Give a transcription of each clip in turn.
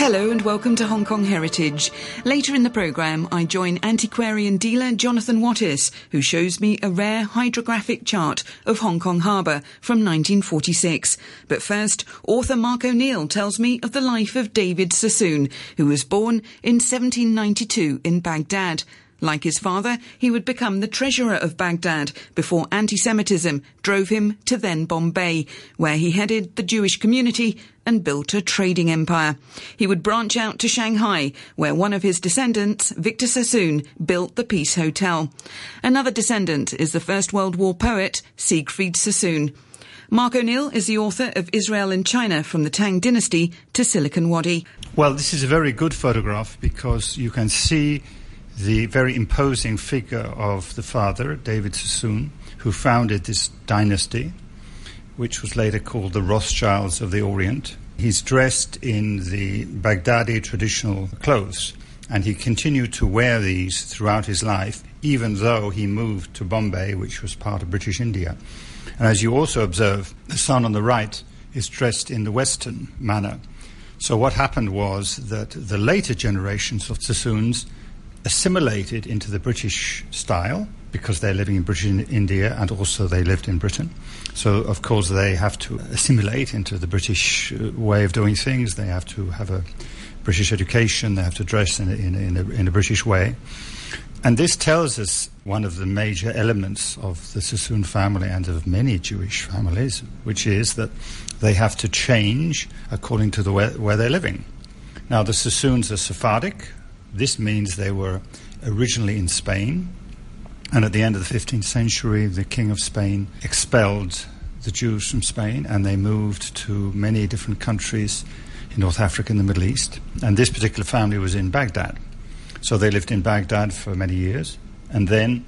Hello and welcome to Hong Kong Heritage. Later in the programme, I join antiquarian dealer Jonathan Wattis, who shows me a rare hydrographic chart of Hong Kong Harbour from 1946. But first, author Mark O'Neill tells me of the life of David Sassoon, who was born in 1792 in Baghdad. Like his father, he would become the treasurer of Baghdad before anti-Semitism drove him to then Bombay, where he headed the Jewish community and built a trading empire. He would branch out to Shanghai, where one of his descendants, Victor Sassoon, built the Peace Hotel. Another descendant is the First World War poet Siegfried Sassoon. Mark O'Neill is the author of Israel and China from the Tang Dynasty to Silicon Wadi. Well, this is a very good photograph because you can see the very imposing figure of the father, David Sassoon, who founded this dynasty, which was later called the Rothschilds of the Orient. He's dressed in the Baghdadi traditional clothes, and he continued to wear these throughout his life, even though he moved to Bombay, which was part of British India. And as you also observe, the son on the right is dressed in the Western manner. So what happened was that the later generations of Sassoons assimilated into the British style because they're living in British India and also they lived in Britain. So, of course, they have to assimilate into the British uh, way of doing things. They have to have a British education. They have to dress in a, in a, in a, in a British way. And this tells us one of the major elements of the Sassoon family and of many Jewish families, which is that they have to change according to the way, where they're living. Now, the Sassoons are Sephardic, this means they were originally in Spain, and at the end of the 15th century, the King of Spain expelled the Jews from Spain, and they moved to many different countries in North Africa and the Middle East. And this particular family was in Baghdad. So they lived in Baghdad for many years, and then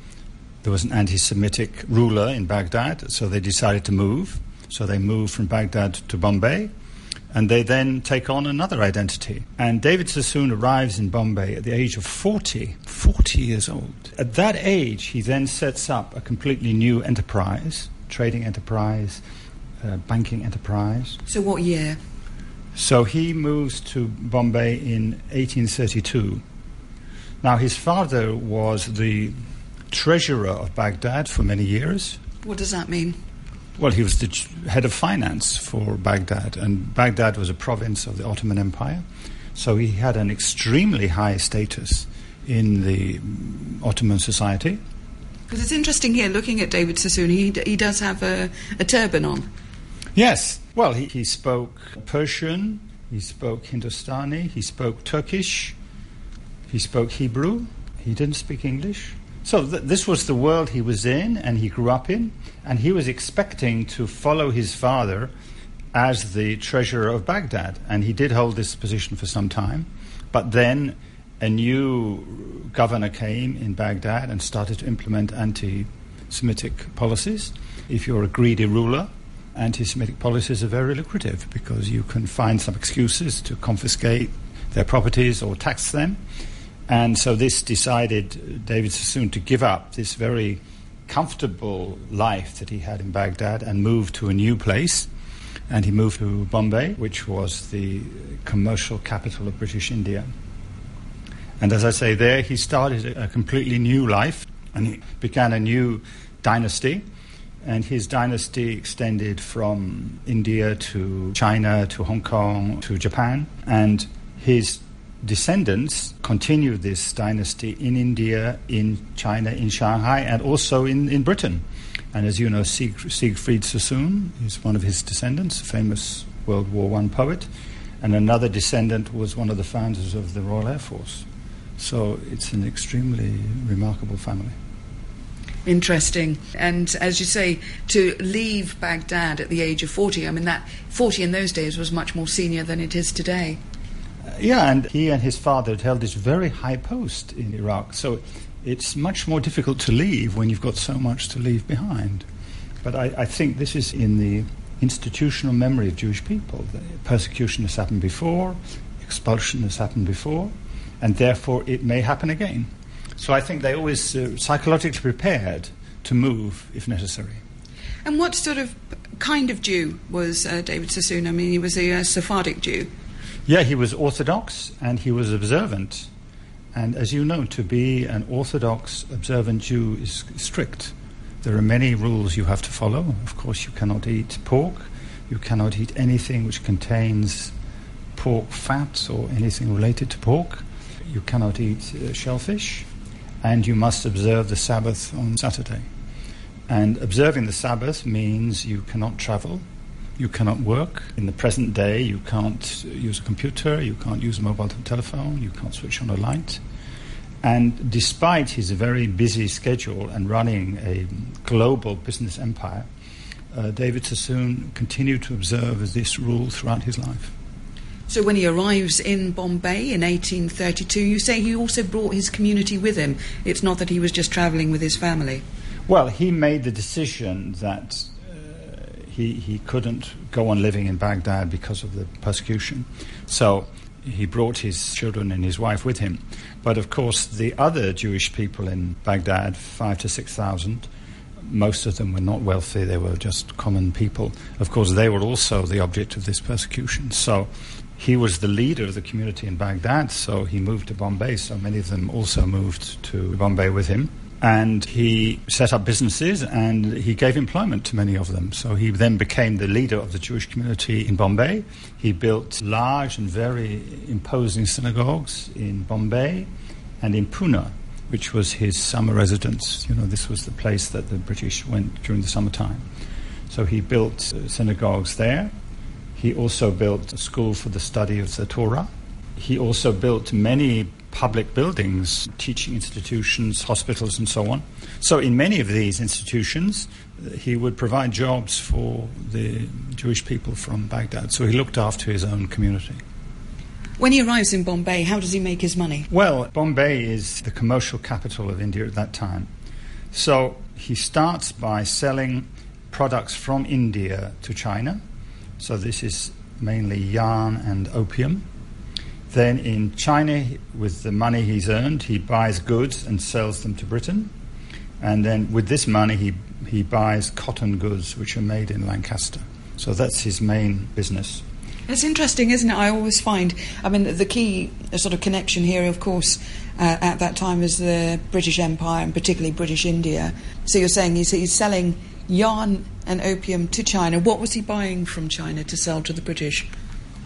there was an anti Semitic ruler in Baghdad, so they decided to move. So they moved from Baghdad to Bombay, and they then take on another identity. And David Sassoon arrives in Bombay at the age of 40, 40 years old. At that age, he then sets up a completely new enterprise, trading enterprise, uh, banking enterprise. So, what year? So, he moves to Bombay in 1832. Now, his father was the treasurer of Baghdad for many years. What does that mean? Well, he was the head of finance for Baghdad, and Baghdad was a province of the Ottoman Empire. So he had an extremely high status in the Ottoman society. Because it's interesting here, looking at David Sassoon, he, he does have a, a turban on. Yes. Well, he, he spoke Persian, he spoke Hindustani, he spoke Turkish, he spoke Hebrew, he didn't speak English. So th- this was the world he was in and he grew up in, and he was expecting to follow his father as the treasurer of Baghdad, and he did hold this position for some time. But then a new governor came in Baghdad and started to implement anti Semitic policies. If you're a greedy ruler, anti Semitic policies are very lucrative because you can find some excuses to confiscate their properties or tax them. And so this decided David Sassoon to give up this very comfortable life that he had in Baghdad and move to a new place. And he moved to Bombay, which was the commercial capital of British India. And as I say, there he started a completely new life and he began a new dynasty. And his dynasty extended from India to China to Hong Kong to Japan. And his descendants continued this dynasty in India, in China, in Shanghai, and also in, in Britain. And as you know, Sieg, Siegfried Sassoon is one of his descendants, a famous World War I poet. And another descendant was one of the founders of the Royal Air Force. So it's an extremely remarkable family. Interesting. And as you say, to leave Baghdad at the age of 40, I mean, that 40 in those days was much more senior than it is today. Yeah, and he and his father had held this very high post in Iraq. So it's much more difficult to leave when you've got so much to leave behind. But I, I think this is in the institutional memory of Jewish people. The persecution has happened before, expulsion has happened before, and therefore it may happen again. So I think they're always uh, psychologically prepared to move if necessary. And what sort of kind of Jew was uh, David Sassoon? I mean, he was a uh, Sephardic Jew. Yeah, he was orthodox and he was observant. And as you know, to be an orthodox, observant Jew is strict. There are many rules you have to follow. Of course, you cannot eat pork, you cannot eat anything which contains pork fat or anything related to pork, you cannot eat uh, shellfish, and you must observe the Sabbath on Saturday. And observing the Sabbath means you cannot travel, you cannot work. In the present day, you can't use a computer, you can't use a mobile telephone, you can't switch on a light. And despite his very busy schedule and running a global business empire, uh, David Sassoon continued to observe this rule throughout his life. So when he arrives in Bombay in 1832, you say he also brought his community with him. It's not that he was just travelling with his family. Well, he made the decision that he, he couldn't go on living in Baghdad because of the persecution. So he brought his children and his wife with him. But of course, the other Jewish people in Baghdad, five to six thousand, most of them were not wealthy, they were just common people. Of course, they were also the object of this persecution. So he was the leader of the community in Baghdad, so he moved to Bombay, so many of them also moved to Bombay with him and he set up businesses and he gave employment to many of them. So he then became the leader of the Jewish community in Bombay. He built large and very imposing synagogues in Bombay and in Pune, which was his summer residence. You know, this was the place that the British went during the summertime. So he built uh, synagogues there. He also built a school for the study of the Torah. He also built many public buildings, teaching institutions, hospitals, and so on. So, in many of these institutions, uh, he would provide jobs for the Jewish people from Baghdad. So, he looked after his own community. When he arrives in Bombay, how does he make his money? Well, Bombay is the commercial capital of India at that time. So, he starts by selling products from India to China. So, this is mainly yarn and opium. Then in China, with the money he's earned, he buys goods and sells them to Britain. And then with this money, he, he buys cotton goods which are made in Lancaster. So that's his main business. It's interesting, isn't it? I always find, I mean, the key sort of connection here, of course, uh, at that time is the British Empire and particularly British India. So you're saying he's, he's selling yarn and opium to China. What was he buying from China to sell to the British?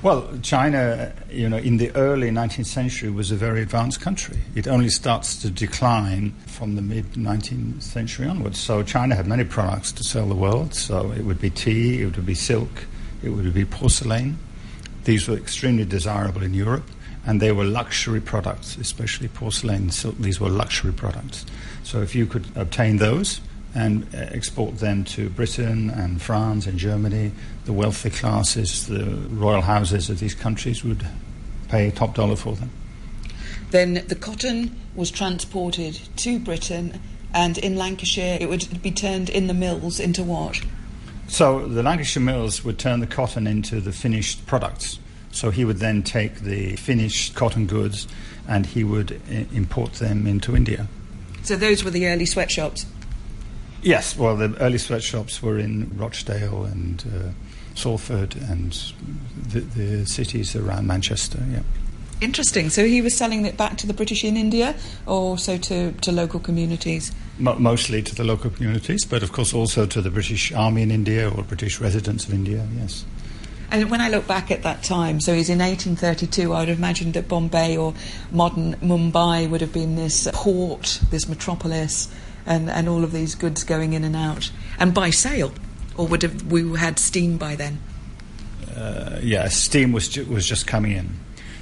Well, China, you know, in the early 19th century was a very advanced country. It only starts to decline from the mid 19th century onwards. So China had many products to sell the world. So it would be tea, it would be silk, it would be porcelain. These were extremely desirable in Europe, and they were luxury products, especially porcelain and silk. These were luxury products. So if you could obtain those, and uh, export them to Britain and France and Germany. The wealthy classes, the royal houses of these countries would pay top dollar for them. Then the cotton was transported to Britain, and in Lancashire it would be turned in the mills into what? So the Lancashire mills would turn the cotton into the finished products. So he would then take the finished cotton goods and he would uh, import them into India. So those were the early sweatshops? Yes, well, the early sweatshops were in Rochdale and uh, Salford and the, the, cities around Manchester, yeah. Interesting. So he was selling it back to the British in India or also to, to local communities? mostly to the local communities, but of course also to the British Army in India or British residents of India, yes. And when I look back at that time, so he's in 1832, I would imagine that Bombay or modern Mumbai would have been this port, this metropolis and, and all of these goods going in and out, and by sail, or would have we had steam by then? Uh, yeah, steam was ju- was just coming in.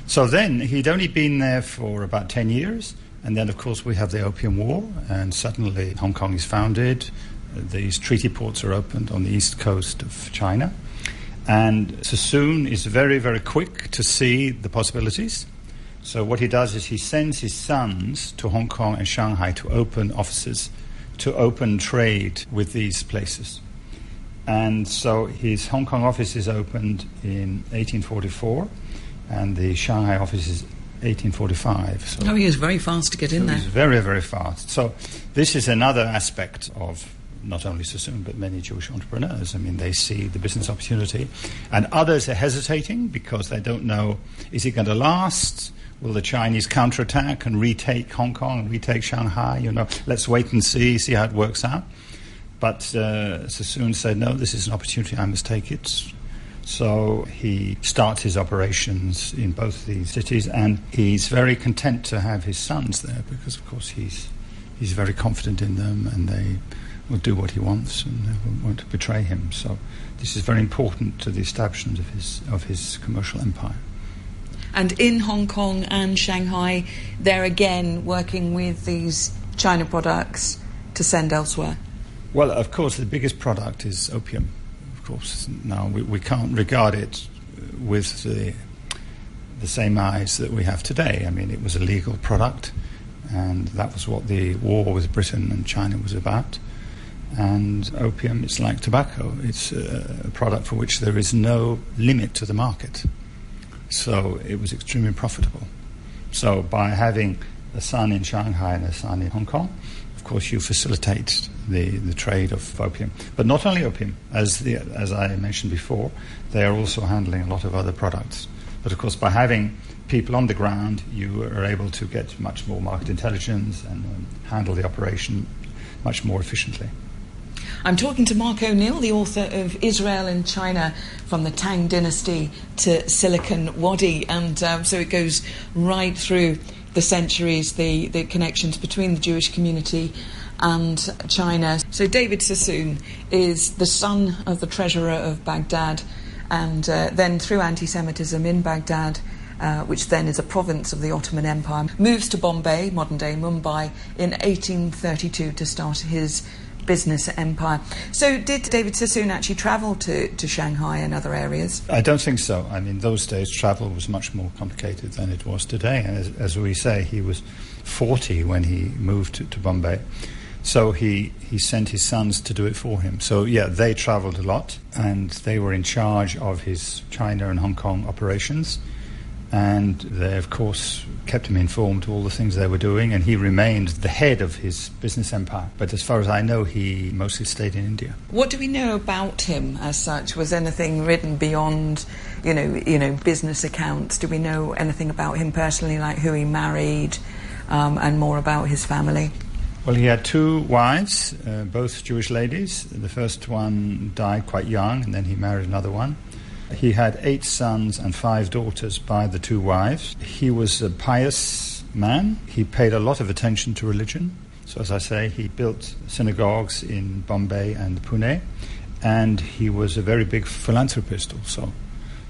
So then he'd only been there for about ten years, and then of course we have the Opium War, and suddenly Hong Kong is founded. These treaty ports are opened on the east coast of China. And Sassoon is very, very quick to see the possibilities. So what he does is he sends his sons to Hong Kong and Shanghai to open offices, to open trade with these places. And so his Hong Kong office is opened in 1844, and the Shanghai office is 1845. So oh, he is very fast to get in so there. Very, very fast. So this is another aspect of not only Sassoon, but many Jewish entrepreneurs. I mean, they see the business opportunity. And others are hesitating because they don't know is it going to last? Will the Chinese counterattack and retake Hong Kong and retake Shanghai? You know, let's wait and see, see how it works out. But uh, Sassoon said, no, this is an opportunity, I must take it. So he starts his operations in both these cities, and he's very content to have his sons there because, of course, he's he's very confident in them, and they will do what he wants and they won't betray him. So this is very important to the establishment of his of his commercial empire. And in Hong Kong and Shanghai, they're again working with these China products to send elsewhere. Well, of course, the biggest product is opium Of course. Now, we, we can't regard it with the, the same eyes that we have today. I mean, it was a legal product, and that was what the war with Britain and China was about. And opium, it's like tobacco, it's a, a product for which there is no limit to the market. So it was extremely profitable. So by having a son in Shanghai and a son in Hong Kong, of course, you facilitate the, the trade of opium. But not only opium, as, the, as I mentioned before, they are also handling a lot of other products. But of course, by having people on the ground, you are able to get much more market intelligence and um, handle the operation much more efficiently. I'm talking to Mark O'Neill, the author of Israel and China from the Tang Dynasty to Silicon Wadi. And um, so it goes right through the centuries, the, the connections between the Jewish community and China. So David Sassoon is the son of the treasurer of Baghdad, and uh, then through anti Semitism in Baghdad. Uh, which then is a province of the Ottoman Empire, moves to Bombay, modern day Mumbai, in 1832 to start his business empire. So, did David Sassoon actually travel to, to Shanghai and other areas? I don't think so. I mean, those days travel was much more complicated than it was today. And as, as we say, he was 40 when he moved to, to Bombay. So he, he sent his sons to do it for him. So, yeah, they traveled a lot and they were in charge of his China and Hong Kong operations and they, of course, kept him informed of all the things they were doing, and he remained the head of his business empire. But as far as I know, he mostly stayed in India. What do we know about him as such? Was anything written beyond, you know, you know, business accounts? Do we know anything about him personally, like who he married, um, and more about his family? Well, he had two wives, uh, both Jewish ladies. The first one died quite young, and then he married another one. He had eight sons and five daughters by the two wives. He was a pious man. He paid a lot of attention to religion. So, as I say, he built synagogues in Bombay and Pune, and he was a very big philanthropist also.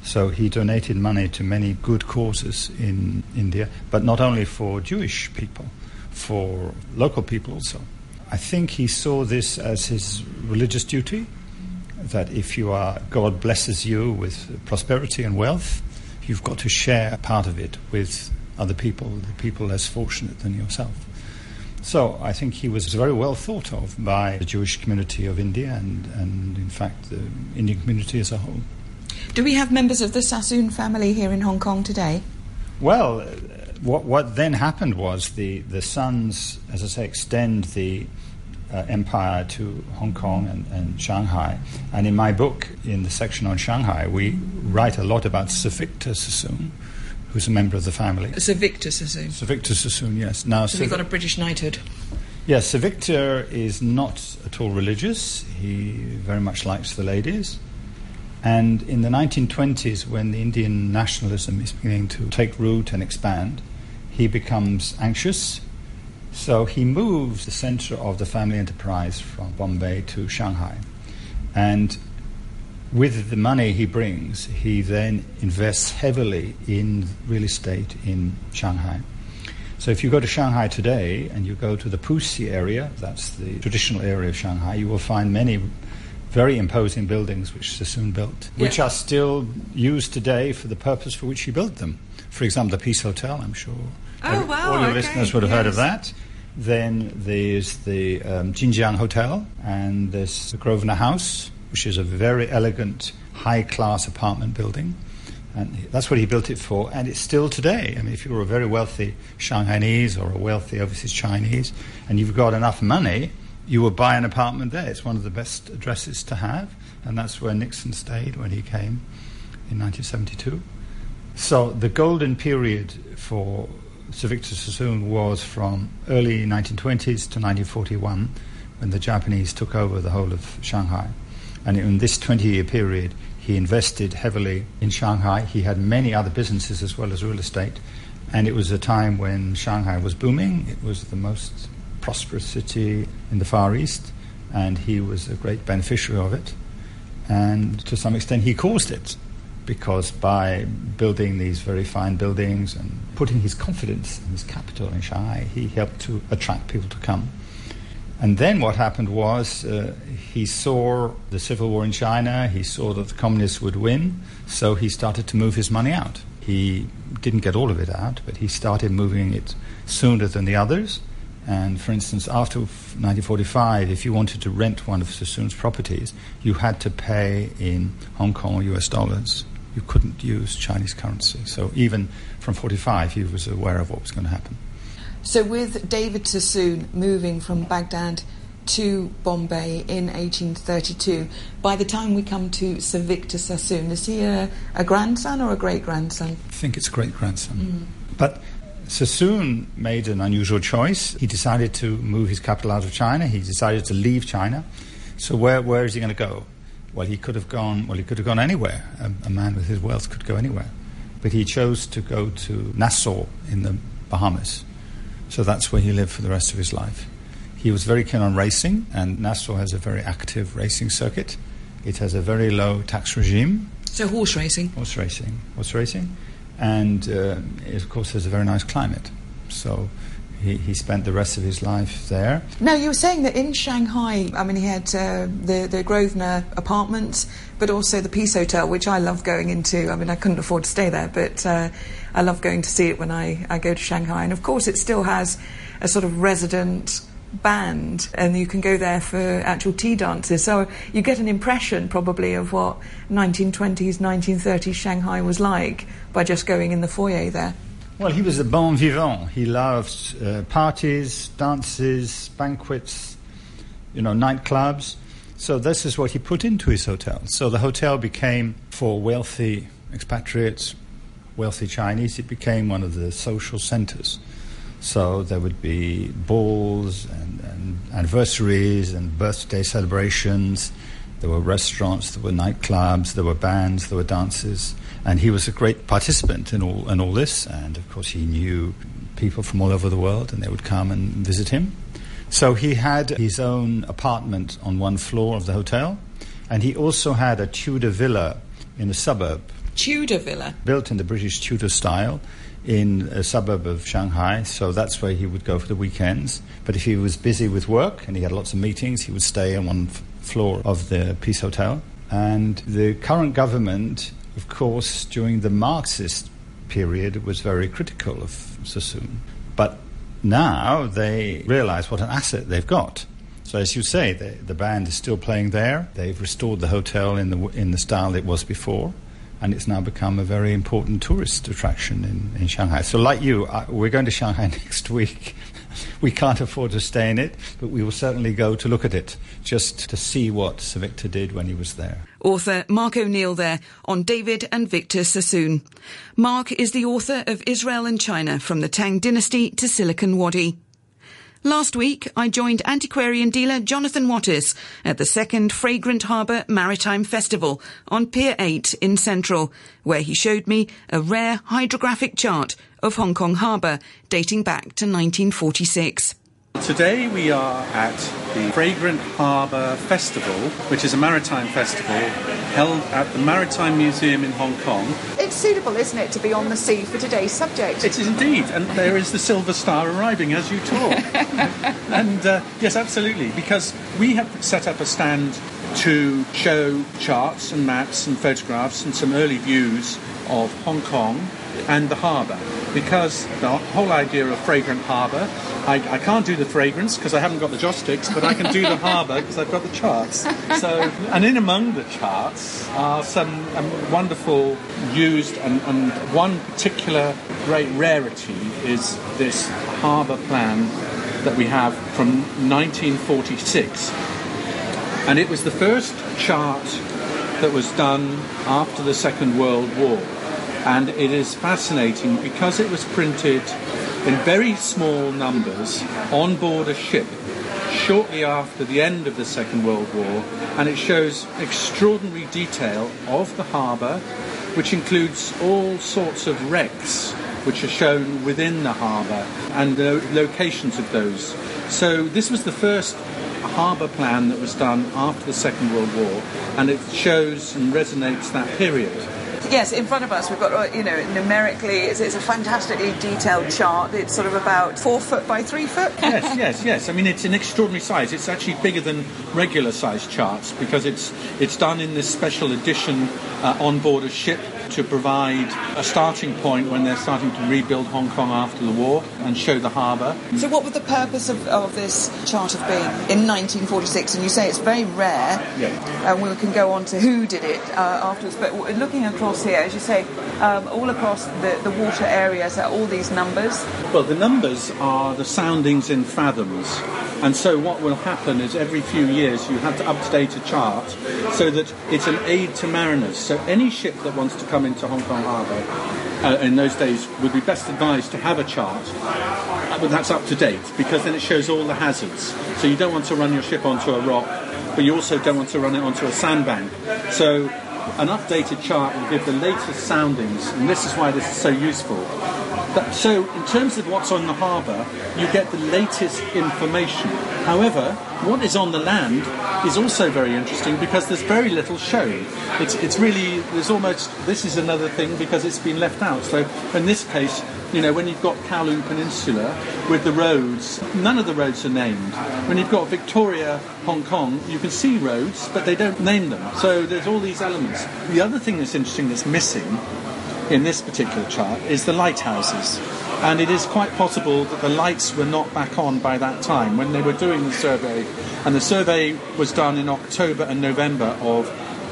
So he donated money to many good causes in India, but not only for Jewish people, for local people also. I think he saw this as his religious duty that if you are, God blesses you with prosperity and wealth, you've got to share part of it with other people, the people less fortunate than yourself. So I think he was very well thought of by the Jewish community of India and, and in fact, the Indian community as a whole. Do we have members of the Sassoon family here in Hong Kong today? Well, what, what then happened was the, the sons, as I say, extend the uh, empire to Hong Kong and, and, Shanghai. And in my book, in the section on Shanghai, we write a lot about Sir Victor Sassoon, who's a member of the family. Sir Victor Sassoon. Sir Victor Sassoon, yes. Now, so he got a British knighthood. Yes, Sir Victor is not at all religious. He very much likes the ladies. And in the 1920s, when the Indian nationalism is beginning to take root and expand, he becomes anxious so he moves the center of the family enterprise from Bombay to Shanghai. And with the money he brings, he then invests heavily in real estate in Shanghai. So if you go to Shanghai today and you go to the Puxi area, that's the traditional area of Shanghai, you will find many very imposing buildings which Sassoon built, yeah. which are still used today for the purpose for which he built them. For example, the Peace Hotel, I'm sure. Oh, wow. All your okay. listeners would have yes. heard of that. Then there's the um, Jinjiang Hotel, and there's the Grosvenor House, which is a very elegant, high class apartment building. And that's what he built it for, and it's still today. I mean, if you're a very wealthy Shanghainese or a wealthy overseas Chinese, and you've got enough money, you would buy an apartment there. It's one of the best addresses to have, and that's where Nixon stayed when he came in 1972. So the golden period for Sir Victor Sassoon was from early 1920s to 1941 when the Japanese took over the whole of Shanghai. And in this 20 year period, he invested heavily in Shanghai. He had many other businesses as well as real estate. And it was a time when Shanghai was booming. It was the most prosperous city in the Far East. And he was a great beneficiary of it. And to some extent, he caused it because by building these very fine buildings and putting his confidence in his capital in Shanghai, he helped to attract people to come. And then what happened was uh, he saw the civil war in China, he saw that the communists would win, so he started to move his money out. He didn't get all of it out, but he started moving it sooner than the others. And for instance, after 1945, if you wanted to rent one of Sassoon's properties, you had to pay in Hong Kong or US dollars you couldn't use Chinese currency. So even from 45, he was aware of what was going to happen. So with David Sassoon moving from Baghdad to Bombay in 1832, by the time we come to Sir Victor Sassoon, is he a, a grandson or a great grandson? I think it's a great grandson. Mm. But Sassoon made an unusual choice. He decided to move his capital out of China. He decided to leave China. So where, where is he going to go? Well, he could have gone. Well, he could have gone anywhere. A, a, man with his wealth could go anywhere, but he chose to go to Nassau in the Bahamas. So that's where he lived for the rest of his life. He was very keen on racing, and Nassau has a very active racing circuit. It has a very low tax regime. So horse racing. Horse racing. Horse racing, and uh, it of course has a very nice climate. So he, spent the rest of his life there. Now, you were saying that in Shanghai, I mean, he had uh, the, the Grosvenor apartments, but also the Peace Hotel, which I love going into. I mean, I couldn't afford to stay there, but uh, I love going to see it when I, I go to Shanghai. And of course, it still has a sort of resident band and you can go there for actual tea dances so you get an impression probably of what 1920s 1930s Shanghai was like by just going in the foyer there well, he was a bon vivant. He loved uh, parties, dances, banquets, you know, nightclubs. So this is what he put into his hotel. So the hotel became, for wealthy expatriates, wealthy Chinese, it became one of the social centers. So there would be balls and, and anniversaries and birthday celebrations. There were restaurants, there were nightclubs, there were bands, there were dances and he was a great participant in all in all this. And of course, he knew people from all over the world, and they would come and visit him. So he had his own apartment on one floor of the hotel, and he also had a Tudor villa in a suburb. Tudor villa, built in the British Tudor style. In a suburb of Shanghai, so that's where he would go for the weekends. But if he was busy with work and he had lots of meetings, he would stay on one f- floor of the Peace Hotel. And the current government of course, during the Marxist period, it was very critical of Sassoon. But now they realize what an asset they've got. So, as you say, the, the band is still playing there. They've restored the hotel in the, in the style it was before and it's now become a very important tourist attraction in, in Shanghai. So, like you, uh, we're going to Shanghai next week. We can't afford to stay in it, but we will certainly go to look at it just to see what Sir Victor did when he was there. Author Mark O'Neill there on David and Victor Sassoon. Mark is the author of Israel and China from the Tang Dynasty to Silicon Wadi. Last week, I joined antiquarian dealer Jonathan Wattis at the second Fragrant Harbour Maritime Festival on Pier 8 in Central, where he showed me a rare hydrographic chart of Hong Kong Harbour dating back to 1946. Today we are at the Fragrant Harbour Festival, which is a maritime festival held at the Maritime Museum in Hong Kong. It's suitable, isn't it, to be on the sea for today's subject? It is indeed, and there is the Silver Star arriving as you talk. and uh, yes, absolutely, because we have set up a stand to show charts and maps and photographs and some early views of Hong Kong and the harbour because the whole idea of fragrant harbour I, I can't do the fragrance because I haven't got the joss sticks, but I can do the harbour because I've got the charts. So, and in among the charts are some um, wonderful used, and, and one particular great rarity is this harbour plan that we have from 1946. And it was the first chart that was done after the Second World War. And it is fascinating because it was printed in very small numbers on board a ship shortly after the end of the Second World War, and it shows extraordinary detail of the harbour, which includes all sorts of wrecks which are shown within the harbour and the locations of those. So this was the first harbour plan that was done after the Second World War, and it shows and resonates that period. Yes, in front of us we've got, uh, you know, numerically, it's, it's, a fantastically detailed chart. It's sort of about four foot by three foot. yes, yes, yes. I mean, it's an extraordinary size. It's actually bigger than regular size charts because it's it's done in this special edition uh, on board a ship to provide a starting point when they're starting to rebuild Hong Kong after the war and show the harbour. So, what would the purpose of, of this chart have been in 1946? And you say it's very rare, yeah. and we can go on to who did it uh, afterwards. But looking across here, as you say, um, all across the, the water areas are all these numbers? Well, the numbers are the soundings in fathoms. And so what will happen is every few years you have to update a chart so that it's an aid to mariners. So any ship that wants to come into Hong Kong Harbour uh, in those days would be best advised to have a chart uh, but that's up to date because then it shows all the hazards. So you don't want to run your ship onto a rock, but you also don't want to run it onto a sandbank. So an updated chart will give the latest soundings, and this is why this is so useful. But, so, in terms of what's on the harbour, you get the latest information. However, what is on the land is also very interesting because there's very little shown. It's, it's really, there's almost, this is another thing because it's been left out. So, in this case, you know, when you've got Kowloon Peninsula with the roads, none of the roads are named. When you've got Victoria, Hong Kong, you can see roads, but they don't name them. So there's all these elements. The other thing that's interesting that's missing in this particular chart is the lighthouses. And it is quite possible that the lights were not back on by that time when they were doing the survey. And the survey was done in October and November of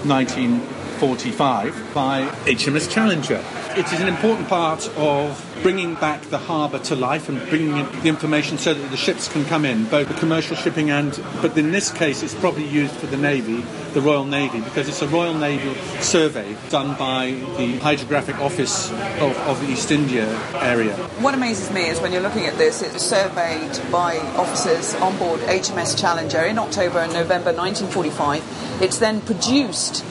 1945 by HMS Challenger. It is an important part of bringing back the harbour to life and bringing the information so that the ships can come in, both the commercial shipping and, but in this case, it's probably used for the Navy, the Royal Navy, because it's a Royal Navy survey done by the Hydrographic Office of, of the East India area. What amazes me is when you're looking at this, it's surveyed by officers on board HMS Challenger in October and November 1945. It's then produced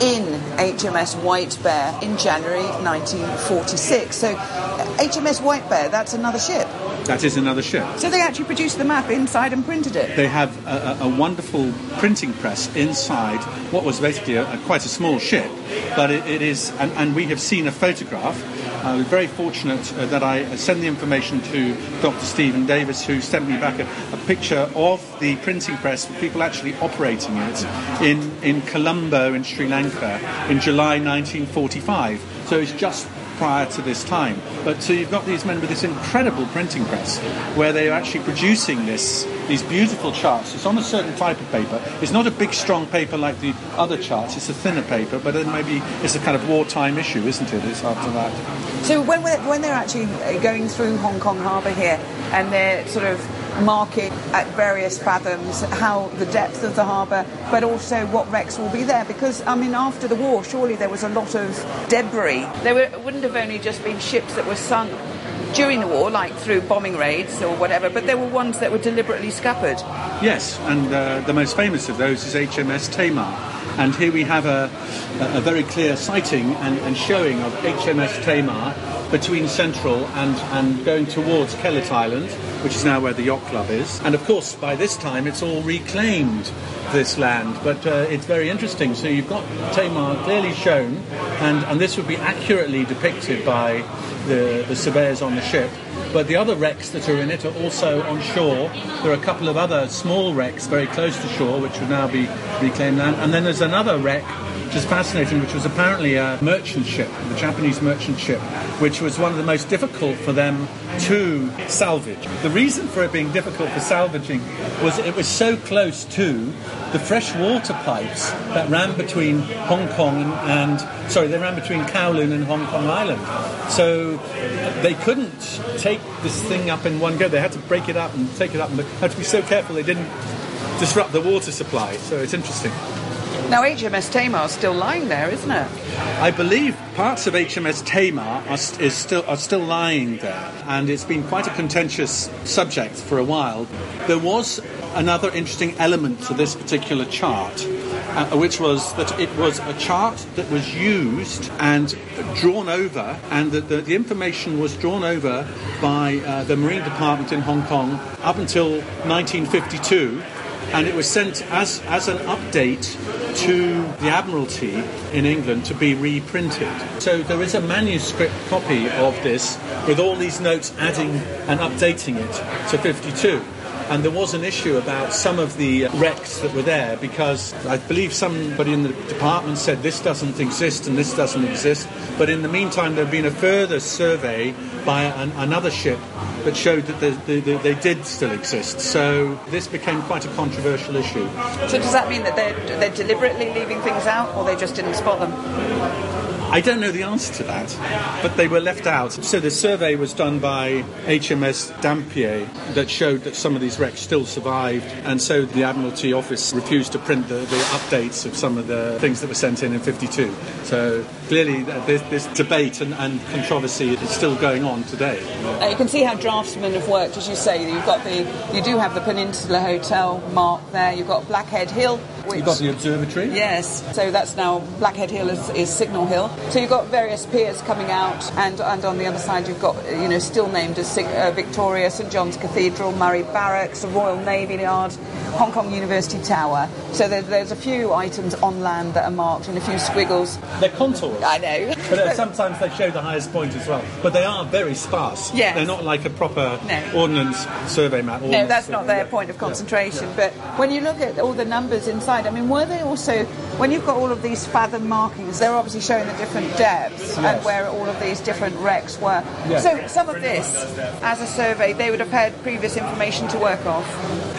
in HMS White Bear in January 1946. So HMS White Bear, that's another ship. That is another ship. So they actually produced the map inside and printed it. They have a, a wonderful printing press inside what was basically a, a, quite a small ship, but it, it is, and, and, we have seen a photograph. I was very fortunate uh, that I sent the information to Dr. Stephen Davies, who sent me back a, a picture of the printing press with people actually operating it in, in Colombo in Sri Lanka in July 1945. So it's just prior to this time. But so you've got these men with this incredible printing press where they are actually producing this these beautiful charts. It's on a certain type of paper. It's not a big, strong paper like the other charts. It's a thinner paper, but then maybe it's a kind of wartime issue, isn't it? It's after that. So when when they're actually uh, going through Hong Kong Harbour here, and they're sort of marking at various fathoms how the depth of the harbour, but also what wrecks will be there. Because, I mean, after the war, surely there was a lot of debris. There were, wouldn't have only just been ships that were sunk during the war, like through bombing raids or whatever, but there were ones that were deliberately scuppered. Yes, and uh, the most famous of those is HMS Tamar. And here we have a, a very clear sighting and, and showing of HMS Tamar between Central and, and going towards Kellett Island, which is now where the yacht club is. And of course, by this time, it's all reclaimed this land, but uh, it's very interesting. So you've got Tamar clearly shown, and, and this would be accurately depicted by the, the surveyors on the ship. But the other wrecks that are in it are also on shore. There are a couple of other small wrecks very close to shore, which would now be reclaimed land. And then there's another wreck which is fascinating, which was apparently a merchant ship, the Japanese merchant ship, which was one of the most difficult for them to salvage. The reason for it being difficult for salvaging was it was so close to the fresh water pipes that ran between Hong Kong and, sorry, they ran between Kowloon and Hong Kong Island. So they couldn't take this thing up in one go. They had to break it up and take it up, and they had to be so careful they didn't disrupt the water supply. So it's interesting. Now, HMS Tamar is still lying there, isn't it? I believe parts of HMS Tamar are, st- still, are still lying there, and it's been quite a contentious subject for a while. There was another interesting element to this particular chart, uh, which was that it was a chart that was used and drawn over, and that the, the information was drawn over by uh, the Marine Department in Hong Kong up until 1952 and it was sent as, as an update to the Admiralty in England to be reprinted. So there is a manuscript copy of this with all these notes adding and updating it to 52 and there was an issue about some of the uh, wrecks that were there because I believe somebody in the department said this doesn't exist and this doesn't exist. But in the meantime, there had been a further survey by an, another ship that showed that they, they, they, did still exist. So this became quite a controversial issue. So does that mean that they're, they're deliberately leaving things out or they just didn't spot them? I don't know the answer to that, but they were left out. So the survey was done by HMS Dampier that showed that some of these wrecks still survived, and so the Admiralty Office refused to print the, the updates of some of the things that were sent in in 52. So clearly, this, this debate and, and, controversy is still going on today. Uh, you can see how draftsmen have worked, as you say. You've got the, you do have the Peninsula Hotel mark there. You've got Blackhead Hill. Which, You've got the observatory. Yes. So that's now Blackhead Hill is, is Signal Hill. So you've got various piers coming out, and, and on the other side you've got, you know, still named as uh, Victoria, St John's Cathedral, Murray Barracks, the Royal Navy Yard, Hong Kong University Tower. So there, there's a few items on land that are marked and a few squiggles. They're contours. I know. But uh, sometimes they show the highest point as well. But they are very sparse. Yeah. They're not like a proper no. ordnance survey map. No, that's not their point of concentration. Yeah. But when you look at all the numbers inside, I mean, were they also, when you've got all of these fathom markings, they're obviously showing the different depths yes. and where all of these different wrecks were. Yes. So some of this, as a survey, they would have had previous information to work off.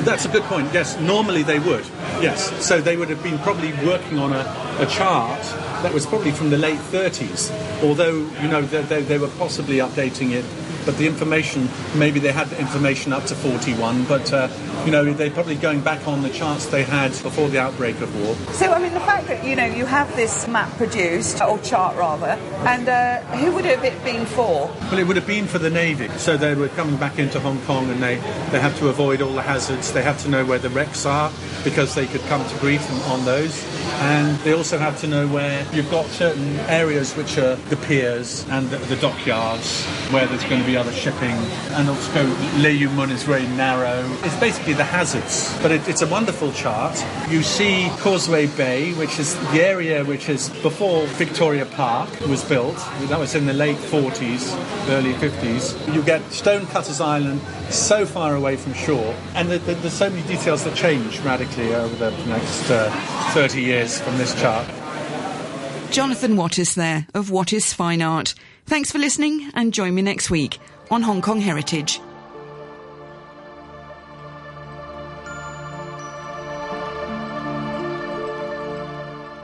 That's a good point. Yes, normally they would. Yes, so they would have been probably working on a, a chart that was probably from the late 30s, although, you know, they, they, they were possibly updating it but the information, maybe they had the information up to 41, but uh, you know, they're probably going back on the charts they had before the outbreak of war. So, I mean, the fact that, you know, you have this map produced, or chart rather, and uh, who would it have it been for? Well, it would have been for the Navy. So they were coming back into Hong Kong and they, they have to avoid all the hazards. They have to know where the wrecks are because they could come to grief on those. And they also have to know where you've got certain areas which are the piers and the, the dockyards where there's going to be other shipping. And also, Lei Yue Mun is very narrow. It's basically the hazards, but it, it's a wonderful chart. You see Causeway Bay, which is the area which is before Victoria Park was built. That was in the late 40s, early 50s. You get Stonecutters Island so far away from shore, and the, the, there's so many details that change radically over the next uh, 30 years from this chart. Jonathan Wattis there of Wattis Fine Art. Thanks for listening and join me next week on Hong Kong Heritage.